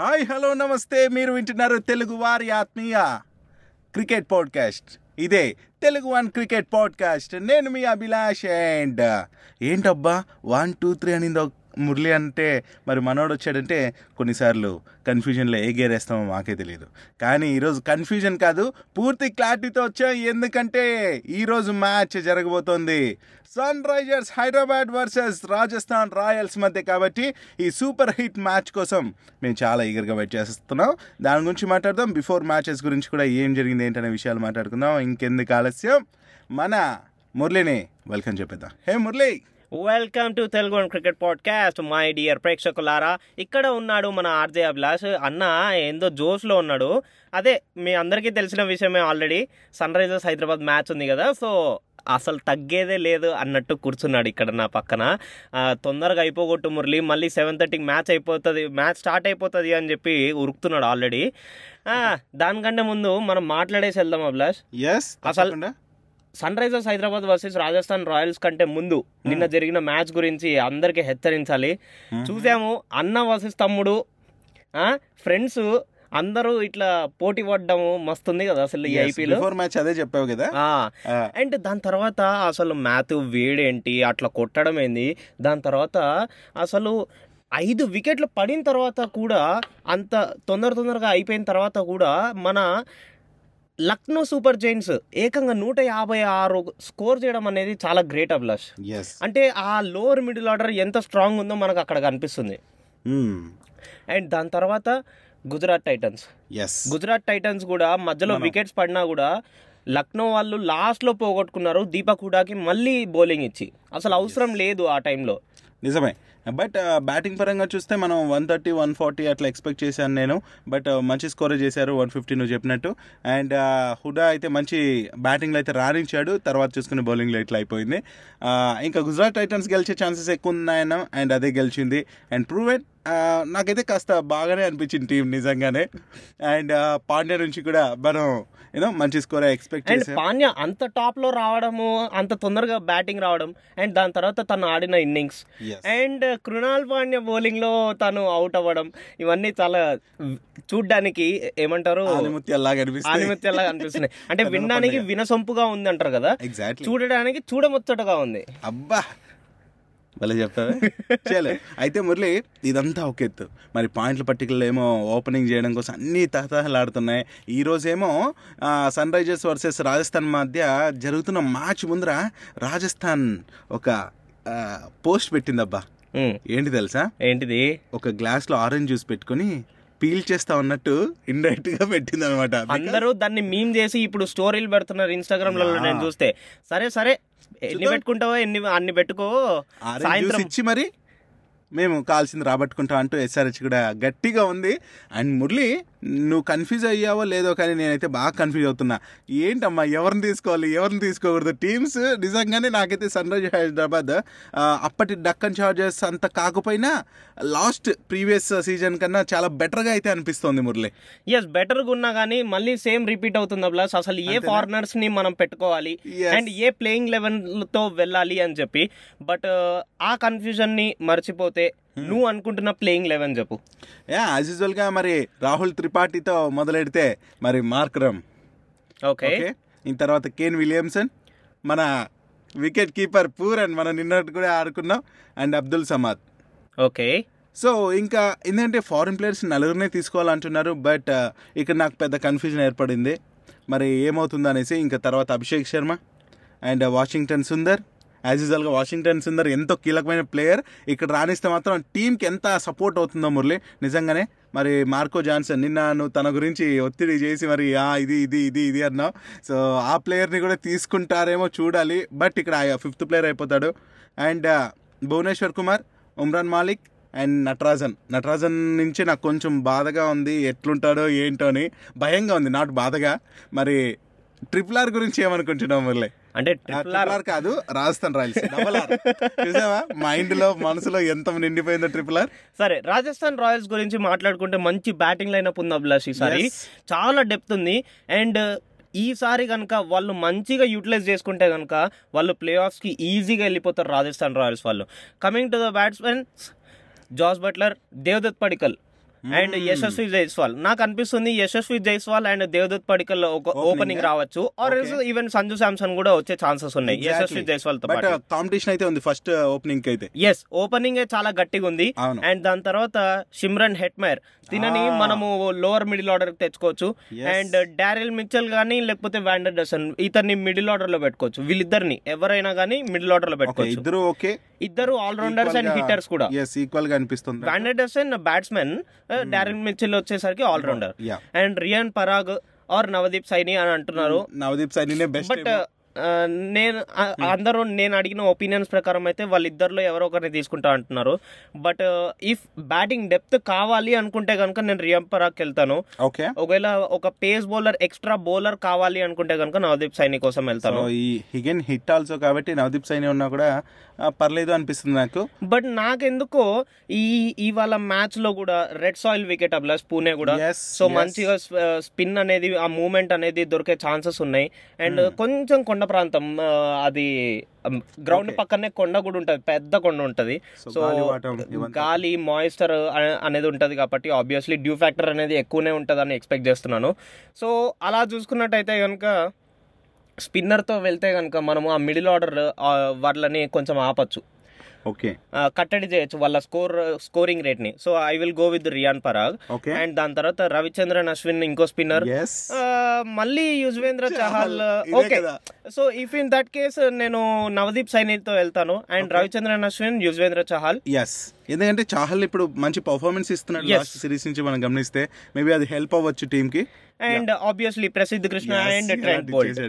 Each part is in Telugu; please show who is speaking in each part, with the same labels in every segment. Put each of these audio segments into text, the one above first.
Speaker 1: హాయ్ హలో నమస్తే. మీరు వింటున్నారు తెలుగు వారి ఆత్మీయ క్రికెట్ పాడ్కాస్ట్. ఇదే తెలుగు వన్ క్రికెట్ పాడ్కాస్ట్. నేను మీ అభిలాష్ అండ్ ఏంటబ్బా? వన్ టూ త్రీ అనిందో మురళి అంటే మరి మనోడు వచ్చాడంటే కొన్నిసార్లు కన్ఫ్యూజన్లో ఏ గేర్ వేస్తామో మాకే తెలియదు కానీ ఈరోజు కన్ఫ్యూజన్ కాదు పూర్తి క్లారిటీతో వచ్చాం. ఎందుకంటే ఈరోజు మ్యాచ్ జరగబోతోంది. Sunrisers Hyderabad versus Rajasthan Royals మధ్య కాబట్టి ఈ సూపర్ హిట్ మ్యాచ్ కోసం మేము చాలా ఈగర్గా వెయిట్ చేస్తున్నాం. దాని గురించి మాట్లాడదాం. బిఫోర్ మ్యాచెస్ గురించి కూడా ఏం జరిగింది ఏంటనే విషయాలు మాట్లాడుకుందాం. ఇంకెందుకు ఆలస్యం? మన మురళిని వెల్కమ్ చెప్పేద్దాం. Hey Murali!
Speaker 2: Welcome to Telugu cricket podcast my dear ప్రేక్షకులారా ఇక్కడ ఉన్నాడు మన ఆర్జే అభిలాష్. అన్న ఏందో జోష్లో ఉన్నాడు. అదే మీ అందరికీ తెలిసిన విషయమే already Sunrisers Hyderabad match ఉంది కదా సో అసలు తగ్గేదే లేదు అన్నట్టు కూర్చున్నాడు ఇక్కడ నా పక్కన. తొందరగా అయిపోగొట్టు మురళి మళ్ళీ సెవెన్ థర్టీకి మ్యాచ్ అయిపోతుంది మ్యాచ్ స్టార్ట్ అయిపోతుంది అని చెప్పి ఉరుకుతున్నాడు ఆల్రెడీ దానికంటే ముందు మనం మాట్లాడేసి వెళ్దాం అభిలాష్.
Speaker 1: ఎస్
Speaker 2: అసలు- Sunrisers Hyderabad versus Rajasthan Royals కంటే ముందు నిన్న జరిగిన మ్యాచ్ గురించి అందరికీ హెచ్చరించాలి. చూసాము అన్న వర్సెస్ తమ్ముడు ఫ్రెండ్స్ అందరూ ఇట్లా పోటీ పడ్డము మస్తుంది కదా అసలు ఈ ఐపీఎల్
Speaker 1: మ్యాచ్ అదే చెప్పావు కదా?
Speaker 2: అండ్ దాని తర్వాత అసలు మ్యాథ్ వేడేంటి అట్లా కొట్టడం ఏంది దాని తర్వాత అసలు ఐదు వికెట్లు పడిన తర్వాత కూడా అంత తొందర తొందరగా అయిపోయిన తర్వాత కూడా మన లక్నో సూపర్ జైంట్స్ ఏకంగా నూట యాభై ఆరు స్కోర్ చేయడం అనేది చాలా గ్రేట్ అభిలాష్. అంటే ఆ లోవర్ మిడిల్ ఆర్డర్ ఎంత స్ట్రాంగ్ ఉందో మనకు అక్కడ కనిపిస్తుంది. అండ్ దాని తర్వాత గుజరాత్ టైటన్స్. గుజరాత్ టైటన్స్ కూడా మధ్యలో వికెట్స్ పడినా కూడా లక్నో వాళ్ళు లాస్ట్లో పోగొట్టుకున్నారు దీపక్ హుడాకి మళ్ళీ బౌలింగ్ ఇచ్చి. అసలు అవసరం లేదు ఆ టైంలో
Speaker 1: నిజమే. బట్ బ్యాటింగ్ పరంగా చూస్తే మనం వన్ థర్టీ వన్ ఫార్టీ అట్లా ఎక్స్పెక్ట్ చేశాను నేను. బట్ మంచి స్కోరే చేశారు వన్ ఫిఫ్టీ నువ్వు చెప్పినట్టు. అండ్ హుడా అయితే మంచి బ్యాటింగ్లో అయితే రాణించాడు. తర్వాత చూసుకునే బౌలింగ్లో ఇట్లా అయిపోయింది. ఇంకా గుజరాత్ టైటన్స్ గెలిచే ఛాన్సెస్ ఎక్కువ ఉన్నాయన్న అండ్ అదే గెలిచింది. అండ్ ప్రూవ్ ప్రూవెన్ నాకైతే కాస్త బాగానే అనిపించింది టీం నిజంగానే. అండ్ పాండ్యా నుంచి కూడా మనం యూనో మంచి స్కోర్ ఎక్స్పెక్ట్
Speaker 2: అండ్ పాండ్యా అంత టాప్లో రావడము అంత తొందరగా బ్యాటింగ్ రావడం అండ్ దాని తర్వాత తను ఆడిన ఇన్నింగ్స్. అండ్ కృణాల్ పాండ్యా బౌలింగ్లో తను అవుట్ అవ్వడం ఇవన్నీ చాలా చూడ్డానికి ఏమంటారు? అనిపిస్తున్నాయి. అంటే వినడానికి. వినసొంపుగా ఉంది అంటారు కదా చూడడానికి చూడముచ్చటగా ఉంది.
Speaker 1: అబ్బా! భలే చెప్పావే చలో అయితే మురళి ఇదంతా ఒక ఎత్తు. మరి పాయింట్ల పట్టికల్లో ఏమో ఓపెనింగ్ చేయడం కోసం అన్నీ తహతహలాడుతున్నాయి. ఈ రోజేమో సన్ రైజర్స్ వర్సెస్ రాజస్థాన్ మధ్య జరుగుతున్న మ్యాచ్ ముందర రాజస్థాన్ ఒక పోస్ట్ పెట్టిందబ్బా. ఏంటి తెలుసా?
Speaker 2: ఏంటిది?
Speaker 1: ఒక గ్లాస్లో ఆరెంజ్ జ్యూస్ పెట్టుకొని పీల్ చేస్తా ఉన్నట్టు ఇండైరెక్ట్గా పెట్టింది అనమాట
Speaker 2: అందరూ దాన్ని మీమ్ చేసి ఇప్పుడు స్టోరీలు పెడుతున్నారు
Speaker 1: ఇన్స్టాగ్రామ్లో.
Speaker 2: నేను చూస్తే సరే సరే ఎన్ని. పెట్టుకుంటావో ఎన్ని అన్ని పెట్టుకో సాయంత్రం
Speaker 1: ఇచ్చి మరి మేము కావాల్సింది రాబట్టుకుంటాం అంటూ ఎస్ఆర్హెచ్ కూడా గట్టిగా ఉంది. అండ్ మురళి నువ్వు కన్ఫ్యూజ్ అయ్యావో లేదో కానీ నేనైతే బాగా కన్ఫ్యూజ్ అవుతున్నా. ఏంటమ్మా ఎవరిని తీసుకోవాలి ఎవరిని తీసుకోకూడదు? టీమ్స్ నిజంగానే నాకైతే సన్ రైజ్ హైదరాబాద్ అప్పటి డక్కన్ చార్జర్స్ అంత కాకపోయినా లాస్ట్ ప్రీవియస్ సీజన్ కన్నా చాలా బెటర్గా అయితే అనిపిస్తోంది మురళి.
Speaker 2: ఎస్ బెటర్గా ఉన్నా కానీ మళ్ళీ సేమ్ రిపీట్ అవుతుంది ప్లస్ అసలు ఏ
Speaker 1: అంతేనా?
Speaker 2: ఫారినర్స్ని మనం పెట్టుకోవాలి. అండ్ ఏ ప్లేయింగ్ లెవెన్తో వెళ్ళాలి అని చెప్పి. బట్ ఆ కన్ఫ్యూజన్ని మర్చిపోతే నువ్వు అనుకుంటున్న ప్లేయింగ్ లెవెన్ చెప్పు.
Speaker 1: యా యాజ్ యూజువల్గా మరి రాహుల్ త్రిపాఠితో మొదలెడితే మరి మార్క్ రమ్.
Speaker 2: ఓకే
Speaker 1: ఓకే ఈ తర్వాత కేన్ విలియమ్సన్ మన వికెట్ కీపర్ పూరన్ మనం నిన్నటి కూడా ఆడుకున్నాం and Abdul Samad.
Speaker 2: Okay
Speaker 1: so ఇంకా ఏంటంటే ఫారిన్ ప్లేయర్స్ నలుగురినే తీసుకోవాలంటున్నారు బట్ ఇక్కడ నాకు పెద్ద కన్ఫ్యూజన్ ఏర్పడింది. మరి ఏమవుతుందో అనేసి ఇంకా తర్వాత Abhishek Sharma and Washington Sundar as యూజువల్గా వాషింగ్టన్ సుందర్ ఎంతో కీలకమైన ప్లేయర్ ఇక్కడ రాణిస్తే మాత్రం టీంకి ఎంత సపోర్ట్ అవుతుందో మురళి. నిజంగానే మరి మార్కో జాన్సన్ నిన్న నువ్వు తన గురించి ఒత్తిడి చేసి మరి ఆ ఇది ఇది ఇది ఇది అన్నావు. సో ఆ ప్లేయర్ని కూడా తీసుకుంటారేమో చూడాలి. బట్ ఇక్కడ ఫిఫ్త్ ప్లేయర్ అయిపోతాడు. And uh, Bhuvneshwar Kumar Umran Malik and Natarajan. Natarajan నుంచి నాకు కొంచెం బాధగా ఉంది. ఎట్లుంటాడో ఏంటో అని భయంగా ఉంది. నాట్ బాధగా. మరి ట్రిపుల్ ఆర్ గురించి ఏమనుకుంటున్నావు మురళి?
Speaker 2: అంటే ట్రిపుల్
Speaker 1: ఆర్ కాదు రాజస్థాన్ రాయల్స్ చూసావా? మైండ్లో మనసులో ఎంత నిండిపోయిందో ట్రిపుల్ ఆర్.
Speaker 2: సరే రాజస్థాన్ రాయల్స్ గురించి మాట్లాడుకుంటే మంచి బ్యాటింగ్ లైనప్ ఉంది అభిలాష్ ఈసారి. చాలా డెప్త్ ఉంది. అండ్ ఈసారి కనుక వాళ్ళు మంచిగా యూటిలైజ్ చేసుకుంటే కనుక వాళ్ళు ప్లే ఆఫ్స్కి ఈజీగా వెళ్ళిపోతారు రాజస్థాన్ రాయల్స్ వాళ్ళు. Coming to the batsmen Jos Buttler Devdutt Padikkal and Yashasvi Jaiswal. నాకు అనిపిస్తుంది యశస్వి జైస్వాల్ అండ్ దేవదత్ పడికల్ ఓపెనింగ్? రావచ్చు. ఆర్ ఈవెన్ సంజు శాంసన్ కూడా వచ్చే ఛాన్సెస్ ఉన్నాయి యశస్వి జైస్వాల్తో
Speaker 1: కాంపిటీషన్ అయితే ఉంది ఫస్ట్ ఓపెనింగ్ అయితే.
Speaker 2: ఎస్ ఓపెనింగ్ చాలా గట్టిగా ఉంది. అండ్ దాని తర్వాత సిమ్రన్ హెట్మేర్ తినని
Speaker 1: Ah.
Speaker 2: మనము లోవర్ మిడిల్ ఆర్డర్ తెచ్చుకోవచ్చు. అండ్ డారెల్ మిచ్చల్ గానీ లేకపోతే వ్యాండర్ డసన్ ఇతన్ని మిడిల్ ఆర్డర్లో పెట్టుకోవచ్చు. వీళ్ళిద్దరిని ఎవరైనా గానీ మిడిల్
Speaker 1: ఆర్డర్లో
Speaker 2: పెట్టుకోవచ్చు.
Speaker 1: ఇద్దరు ఓకే
Speaker 2: ఇద్దరు ఆల్రౌండర్స్ అండ్ హిట్టర్స్ కూడా.
Speaker 1: ఈక్వల్గా అనిపిస్తుంది.
Speaker 2: Van der Dussen batsmen Daryl Mitchell వచ్చేసరికి allrounder and Riyan Parag or Navdeep Saini అని అంటున్నారు.
Speaker 1: నవదీప్ సైనినే బెస్ట్
Speaker 2: బట్ నేను ఆ- అందరూ నేను అడిగిన ఒపీనియన్స్ ప్రకారం అయితే వాళ్ళిద్దరిలో ఎవరో ఒకరిని తీసుకుంటా అంటున్నారు. బట్ ఇఫ్ బ్యాటింగ్ డెప్త్ కావాలి అనుకుంటే కనుక నేను రియం పరాక్ వెళ్తాను
Speaker 1: ఓకే
Speaker 2: ఒకవేళ ఒక పేస్ బౌలర్ ఎక్స్ట్రా బౌలర్ కావాలి అనుకుంటే కనుక నవదీప్ సైని కోసం వెళ్తాను.
Speaker 1: ఈ హిగెన్ హిట్ ఆల్సో కాబట్టి నవదీప్ సైని ఉన్నా కూడా పర్లేదు అనిపిస్తుంది నాకు.
Speaker 2: బట్ నాకెందుకో ఈ ఇవాళ మ్యాచ్లో కూడా రెడ్ సాయిల్ వికెట్ అబ్లాస్ పూణే కూడా. సో. మంచిగా స్పిన్ అనేది ఆ మూమెంట్ అనేది దొరికే ఛాన్సెస్ ఉన్నాయి. అండ్ కొంచెం కొండ ప్రాంతం అది గ్రౌండ్. పక్కనే కొండ కూడా ఉంటది పెద్ద కొండ ఉంటది
Speaker 1: సో.
Speaker 2: గాలి మాయిస్చర్ అనేది ఉంటది కాబట్టి ఆబ్వియస్లీ డ్యూ ఫ్యాక్టర్ అనేది ఎక్కువనే ఉంటదని ఎక్స్పెక్ట్ చేస్తున్నాను సో అలా చూసుకున్నట్టయితే కనుక స్పిన్నర్తో వెళ్తే కనుక మనము ఆ మిడిల్ ఆర్డర్ వాళ్ళని కొంచెం ఆపచ్చు
Speaker 1: ఓకే.
Speaker 2: కట్టడి చేయొచ్చు వాళ్ళ score scoring రేట్ని so I will go with Riyan Parag and దాని తర్వాత రవిచంద్రన్ అశ్విన్ ఇంకో స్పిన్నర్ మళ్ళీ Yuzvendra Chahal. Okay. So if in that case నేను నవదీప్ సైనితో వెళ్తాను. అండ్ రవిచంద్రన్ అశ్విన్ యుజ్వేంద్ర చహల్.
Speaker 1: ఎస్ ఎందుకంటే చాహల్ ఇప్పుడు మంచి పర్ఫార్మెన్స్ ఇస్తున్నాడు. లాస్ట్ సిరీస్ నుంచి మనం గమనిస్తే. మేబీ అది హెల్ప్ అవ్వచ్చు టీమ్కి
Speaker 2: and obviously Prasidh Krishna and Trent Boult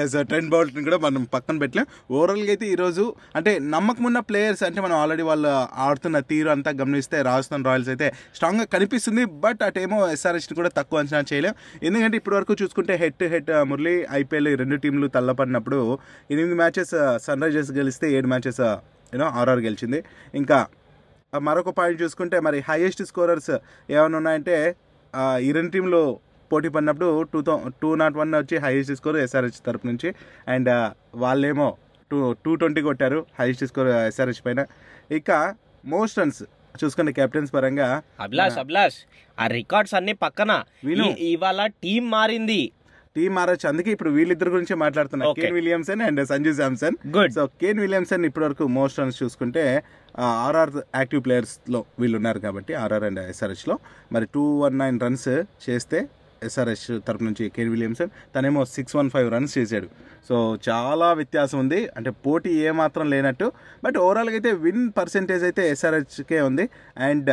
Speaker 1: yes Trent Boult కూడా మనం పక్కన పెట్టలేం. ఓవరాల్గా అయితే ఈ రోజు అంటే నమ్మకం ఉన్న ప్లేయర్స్ అంటే మనం ఆల్రెడీ వాళ్ళు ఆడుతున్న తీరు అంతా గమనిస్తే రాజస్థాన్ రాయల్స్ అయితే స్ట్రాంగ్గా కనిపిస్తుంది. బట్ అటేమో ఎస్ఆర్హెచ్ కూడా తక్కువ అంచనా చేయలేం. ఎందుకంటే ఇప్పటి వరకు చూసుకుంటే head to head Murali IPL రెండు టీంలు తల్లపడినప్పుడు ఎనిమిది మ్యాచెస్ సన్ రైజర్స్ గెలిస్తే ఏడు మ్యాచెస్ యూనో ఆర్ఆర్ గెలిచింది. ఇంకా మరొక పాయింట్ చూసుకుంటే మరి హైయెస్ట్ స్కోరర్స్ ఏమైనా ఉన్నాయంటే ఈ రెండు టీంలో పోటీ పడినప్పుడు two thou two not one వచ్చి హైయెస్ట్ స్కోర్ ఎస్ఆర్హెచ్ తరపు నుంచి. అండ్ వాళ్ళేమో టూ టూ ట్వంటీ కొట్టారు హైయెస్ట్ స్కోర్ ఎస్ఆర్హెచ్ పైన. ఇక మోస్ట్ రన్స్ చూసుకుంటే కెప్టెన్స్ పరంగా
Speaker 2: అభిలాష్ అభిలాష్ ఆ రికార్డ్స్ అన్ని పక్కన. ఇవాళ టీం మారింది.
Speaker 1: టీం మారచ్చు. అందుకే ఇప్పుడు వీళ్ళిద్దరి గురించి మాట్లాడుతున్నా.
Speaker 2: Okay.
Speaker 1: Kane Williamson and Sanju Samson
Speaker 2: good
Speaker 1: so Kane Williamson ఇప్పటివరకు మోస్ట్ రన్స్ చూసుకుంటే ఆర్ఆర్ యాక్టివ్ ప్లేయర్స్లో వీళ్ళు ఉన్నారు కాబట్టి ఆర్ఆర్ అండ్ ఎస్ఆర్హెచ్లో మరి టూ వన్ నైన్ రన్స్ చేస్తే ఎస్ఆర్హెచ్ తరపు నుంచి కేన్ విలియమ్సన్ తనేమో సిక్స్ వన్ ఫైవ్ రన్స్ చేశాడు. సో చాలా వ్యత్యాసం ఉంది. అంటే పోటీ ఏమాత్రం లేనట్టు బట్ ఓవరాల్గా అయితే విన్ పర్సెంటేజ్ అయితే ఎస్ఆర్హెచ్కే ఉంది. అండ్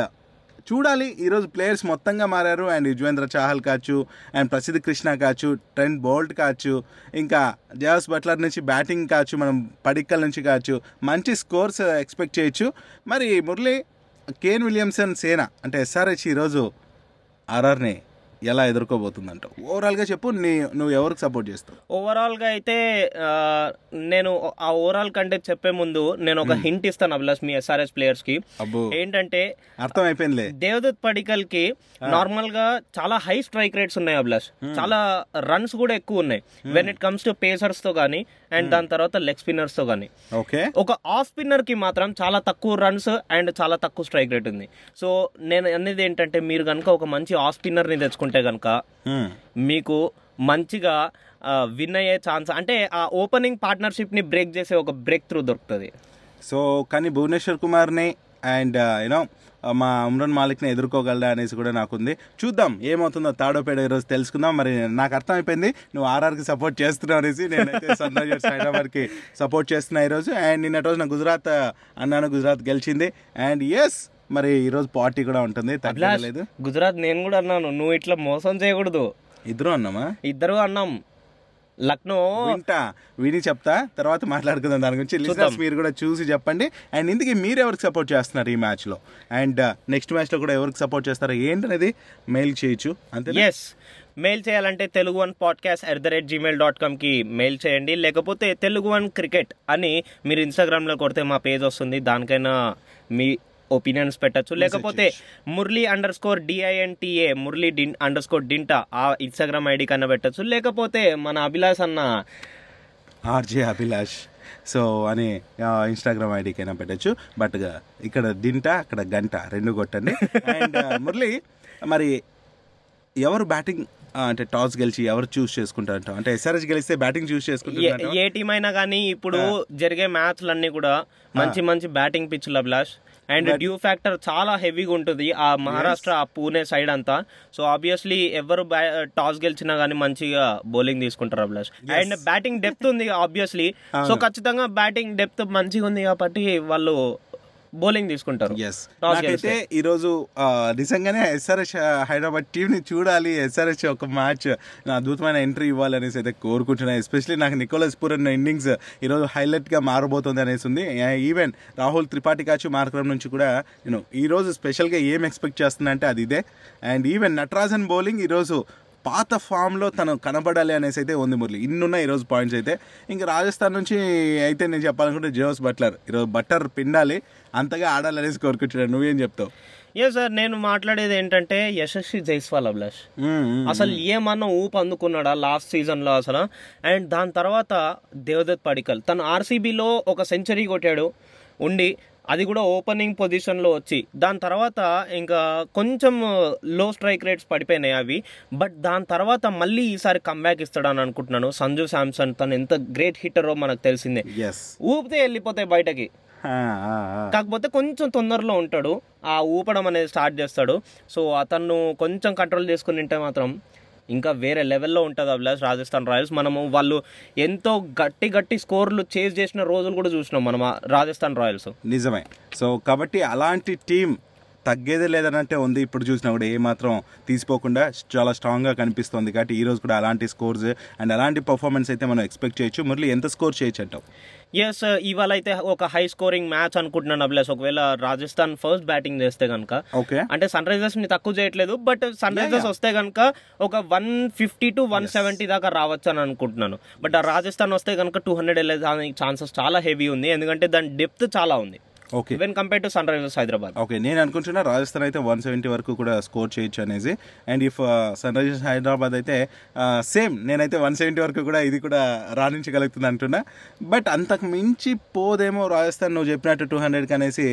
Speaker 1: చూడాలి. ఈరోజు ప్లేయర్స్ మొత్తంగా మారారు. అండ్ యుజ్వేంద్ర చాహల్ కావచ్చు అండ్ ప్రసిద్ధ్ కృష్ణ కావచ్చు ట్రెండ్ బోల్ట్ కావచ్చు ఇంకా జయాస్ బట్లర్ నుంచి బ్యాటింగ్ కావచ్చు మనం పడిక్కల్ నుంచి కావచ్చు మంచి స్కోర్స్ ఎక్స్పెక్ట్ చేయొచ్చు. మరి మురళి కేన్ విలియమ్సన్ సేన అంటే ఎస్ఆర్హెచ్ ఈరోజు ఆర్ఆర్ని ఎలా ఎదుర్కోబోతుందంట? ఓవరాల్గా చెప్పు నీ నువ్వు ఎవరికి సపోర్ట్ చేస్తావు?
Speaker 2: ఓవరాల్గా అయితే నేను ఆ ఓవరాల్ కంటే చెప్పే ముందు నేను ఒక హింట్ ఇస్తాను అభిలాష్ మీ ఎస్ఆర్ఎస్ ప్లేయర్స్కి.
Speaker 1: అబ్బో.
Speaker 2: ఏంటంటే
Speaker 1: అర్థం అయిపోయిందిలే
Speaker 2: దేవదత్ పడికల్కి నార్మల్గా చాలా హై స్ట్రైక్ రేట్స్ ఉన్నాయి అభిలాష్. చాలా రన్స్ కూడా ఎక్కువ ఉన్నాయి. వెన్ ఇట్ కమ్స్ టు పేసర్స్తో గానీ అండ్ దాని తర్వాత లెగ్ స్పిన్నర్స్తో గానీ.
Speaker 1: ఓకే.
Speaker 2: ఒక ఆఫ్ స్పిన్నర్కి మాత్రం చాలా తక్కువ రన్స్ అండ్ చాలా తక్కువ స్ట్రైక్ రేట్ ఉంది. సో నేను అనేది ఏంటంటే మీరు కనుక ఒక మంచి ఆఫ్ స్పిన్నర్ని తెచ్చుకుంటే కనుక మీకు మంచిగా విన్ అయ్యే ఛాన్స్ అంటే ఆ ఓపెనింగ్ పార్ట్నర్షిప్ని బ్రేక్ చేసే ఒక బ్రేక్ త్రూ దొరుకుతుంది.
Speaker 1: సో కానీ భువనేశ్వర్ కుమార్ని అండ్ యూనో మా ఉమ్రాన్ మాలిక్ని ఎదుర్కోగలడా అనేసి కూడా నాకుంది. చూద్దాం ఏమవుతుందో తాడో పేడ ఈరోజు తెలుసుకుందాం. మరి నాకు అర్థమైపోయింది నువ్వు ఆర్ఆర్కి సపోర్ట్ చేస్తున్నావు అనేసి నేనైతే సన్ రైజర్స్ హైదరాబాద్కి సపోర్ట్ చేస్తున్నా ఈరోజు. అండ్ నిన్నటి రోజున గుజరాత్ అన్నాను గుజరాత్ గెలిచింది. అండ్ ఎస్ మరి ఈరోజు పార్టీ కూడా ఉంటుంది తగ్గలేదు
Speaker 2: గుజరాత్ నేను కూడా అన్నాను నువ్వు ఇట్లా మోసం చేయకూడదు.
Speaker 1: ఇద్దరు అన్నామా?
Speaker 2: ఇద్దరు అన్నాం. లక్నో
Speaker 1: వింటా విని చెప్తా తర్వాత మాట్లాడుకుందాం. దాని గురించి లిజనర్స్ మీరు కూడా చూసి చెప్పండి. అండ్ ఇందుకే మీరు ఎవరికి సపోర్ట్ చేస్తున్నారు ఈ మ్యాచ్లో అండ్ నెక్స్ట్ మ్యాచ్లో కూడా ఎవరికి సపోర్ట్ చేస్తారో? ఏంటనేది మెయిల్ చేయొచ్చు. అంతే
Speaker 2: ఎస్ మెయిల్ చేయాలంటే Telugu one podcast at the rate Gmail dot కామ్కి mail చేయండి. లేకపోతే తెలుగు వన్ క్రికెట్ అని మీరు ఇన్స్టాగ్రామ్లో కొడితే మా పేజ్ వస్తుంది. దానికైనా మీ ఒపీనియన్స్ పెట్టచ్చు. లేకపోతే Murali underscore D I N T A Murali din underscore Dinta ఆ ఇన్స్టాగ్రామ్ ఐడి కన్నా పెట్టచ్చు. లేకపోతే మన అభిలాష్ అన్న
Speaker 1: ఆర్జే అభిలాష్. సో అని ఇన్స్టాగ్రామ్ ఐడికైనా పెట్టచ్చు. బట్ ఇక్కడ దింట అక్కడ గంట రెండు కొట్టండి. అండ్ మురళి మరి ఎవరు బ్యాటింగ్ అంటే టాస్ గెలిచి ఎవరు చూస్ చేసుకుంటారంట? అంటే ఎస్ఆర్హెచ్ గెలిస్తే బ్యాటింగ్ చూస్ చేసుకుంటారంట
Speaker 2: ఏ టీం అయినా కానీ ఇప్పుడు జరిగే మ్యాచ్లన్నీ కూడా మంచి మంచి బ్యాటింగ్ పిచ్లు అభిలాష్. అండ్ డ్యూ ఫ్యాక్టర్ చాలా హెవీగా ఉంటుంది ఆ మహారాష్ట్ర ఆ పూణే సైడ్ అంతా. సో ఆబ్వియస్లీ ఎవరు టాస్ గెలిచినా కానీ మంచిగా బౌలింగ్ తీసుకుంటారు అభిలాష్. అండ్ బ్యాటింగ్ డెప్త్ ఉంది ఆబ్వియస్లీ సో ఖచ్చితంగా బ్యాటింగ్ డెప్త్ మంచిగా ఉంది కాబట్టి వాళ్ళు బౌలింగ్ తీసుకుంటారు.
Speaker 1: నాకైతే ఈరోజు నిజంగానే ఎస్ఆర్హెచ్ హైదరాబాద్ టీంని చూడాలి. ఎస్ఆర్హెచ్ ఒక మ్యాచ్ అద్భుతమైన ఎంట్రీ ఇవ్వాలి అనేసి అయితే కోరుకుంటున్నాను ఎస్పెషలీ నాకు నికోలస్ పూరన్ ఇన్నింగ్స్ ఈరోజు హైలైట్గా మారబోతుంది అనేసి ఉంది ఈవెన్ రాహుల్ త్రిపాఠి కాచు మార్కరం నుంచి కూడా నేను ఈరోజు స్పెషల్గా ఏం ఎక్స్పెక్ట్ చేస్తున్నా అంటే అది ఇదే. అండ్ ఈవెన్ నటరాజన్ బౌలింగ్ ఈరోజు పాత ఫామ్లో తను కనబడాలి అనేసి అయితే ఉంది మురళి. ఇన్నున్న ఈరోజు పాయింట్స్ అయితే. ఇంకా రాజస్థాన్ నుంచి అయితే నేను చెప్పాలనుకుంటే జోస్ బట్లర్. ఈరోజు బట్టర్ పిండాలి అంతగా ఆడాలనేసి కోరుకుంటున్నాను నువ్వేం చెప్తావు?
Speaker 2: ఏ సార్ నేను మాట్లాడేది ఏంటంటే యశస్వి జైస్వాల్ అభిలాష్. అసలు ఏమన్నా ఊపు అందుకున్నాడా లాస్ట్ సీజన్లో అసలు? అండ్ దాని తర్వాత దేవదత్ పడికల్. తను ఆర్సీబీలో ఒక సెంచరీ కొట్టాడు ఉండి అది కూడా ఓపెనింగ్ పొజిషన్లో వచ్చి. దాని తర్వాత ఇంకా కొంచెం లో స్ట్రైక్ రేట్స్ పడిపోయినాయి అవి. బట్ దాని తర్వాత మళ్ళీ ఈసారి కంబ్యాక్ ఇస్తాడని అనుకుంటున్నాను. సంజు శాంసన్ తను ఎంత గ్రేట్ హిట్టరో మనకు తెలిసిందే. ఊపితే వెళ్ళిపోతాయి బయటకి. కాకపోతే కొంచెం తొందరలో ఉంటాడు. ఆ ఊపడం అనేది స్టార్ట్ చేస్తాడు. సో అతను కొంచెం కంట్రోల్ చేసుకుని ఉంటే మాత్రం ఇంకా వేరే లెవెల్లో ఉంటుంది అభిలాష్ రాజస్థాన్ రాయల్స్. మనము వాళ్ళు ఎంతో గట్టి గట్టి స్కోర్లు చేజ్ చేసిన రోజులు కూడా చూసినాం మనం రాజస్థాన్ రాయల్స్.
Speaker 1: నిజమే. సో కాబట్టి అలాంటి టీం తగ్గేదే లేదనంటే ఉంది. ఇప్పుడు చూసినా కూడా ఏమాత్రం తీసిపోకుండా చాలా స్ట్రాంగ్గా కనిపిస్తుంది. కాబట్టి ఈరోజు కూడా అలాంటి స్కోర్స్ అండ్ అలాంటి పర్ఫార్మెన్స్ అయితే మనం ఎక్స్పెక్ట్ చేయొచ్చు. మురళి ఎంత స్కోర్ చేయొచ్చు అంటావు?
Speaker 2: ఎస్ ఇవాళ అయితే ఒక హై స్కోరింగ్ మ్యాచ్ అనుకుంటున్నాను అభిలాష్. ఒకవేళ రాజస్థాన్ ఫస్ట్ బ్యాటింగ్ చేస్తే కనుక
Speaker 1: ఓకే
Speaker 2: అంటే సన్ రైజర్స్ని తక్కువ చేయట్లేదు బట్ సన్ రైజర్స్ వస్తే కనుక ఒక one fifty to one seventy దాకా రావచ్చు అని అనుకుంటున్నాను. బట్ ఆ రాజస్థాన్ వస్తే కనుక టూ హండ్రెడ్ వెళ్ళే ఛాన్సెస్ చాలా హెవీ ఉంది. ఎందుకంటే దాని డెప్త్ చాలా ఉంది.
Speaker 1: Okay
Speaker 2: when compare to Sunrisers Hyderabad
Speaker 1: okay నేను అనుకుంటున్నా రాజస్థాన్ అయితే వన్ సెవెంటీ వరకు కూడా స్కోర్ చేయొచ్చు అనేసి. And if Sunrisers Hyderabad అయితే సేమ్ నేనైతే వన్ సెవెంటీ వరకు కూడా ఇది కూడా రాణించగలుగుతుంది అంటున్నా. బట్ అంతకు మించి పోదేమో రాజస్థాన్ నువ్వు చెప్పినట్టు టూ హండ్రెడ్కి అనేసి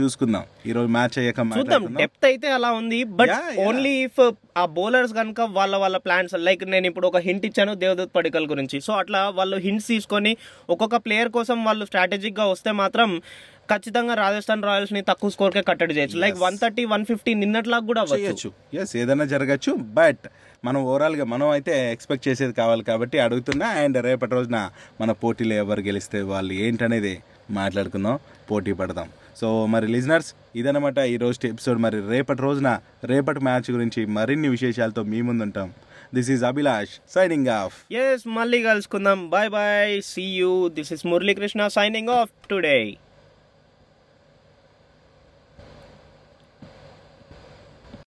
Speaker 1: చూసుకుందాం. ఈరోజు మ్యాచ్ అయ్యాక
Speaker 2: చూద్దాం. డెప్త్ అయితే అలా ఉంది. బట్. ఓన్లీ ఇఫ్ ఆ బౌలర్స్ కనుక వాళ్ళ వాళ్ళ ప్లాన్స్ లైక్ నేను ఇప్పుడు ఒక హింట్ ఇచ్చాను దేవదత్ పడికల్ గురించి. సో అట్లా వాళ్ళు హింట్స్ తీసుకొని ఒక్కొక్క ప్లేయర్ కోసం వాళ్ళు స్ట్రాటజిక్గా వస్తే మాత్రం ఖచ్చితంగా రాజస్థాన్ రాయల్స్ని తక్కువ స్కోర్ కే కట్టడి చేయొచ్చు. Like one thirty one fifty నిన్నట్లాగా కూడా అవ్వచ్చు.
Speaker 1: చేయొచ్చు. ఎస్ ఏదైనా జరగచ్చు. బట్ మనం ఓవరాల్గా మనం అయితే ఎక్స్పెక్ట్ చేసేది కావాలి కాబట్టి అడుగుతున్నా. అండ్ రేపటి రోజున మన పోటీలో ఎవరు గెలిస్తే వాళ్ళు ఏంటనేది మాట్లాడుకుందాం. పోటీ పడదాం. సో మరి లిజనర్స్ ఇదనమాట ఈ రోజు ఎపిసోడ్. మరి రేపటి రోజున రేపటి మ్యాచ్ గురించి మరిన్ని విశేషాలతో మీ ముందుంటాం. This is Abhilash signing off
Speaker 2: yes మళ్ళీ కలుసుకుందాం. Bye bye see you this is Muralikrishna signing off today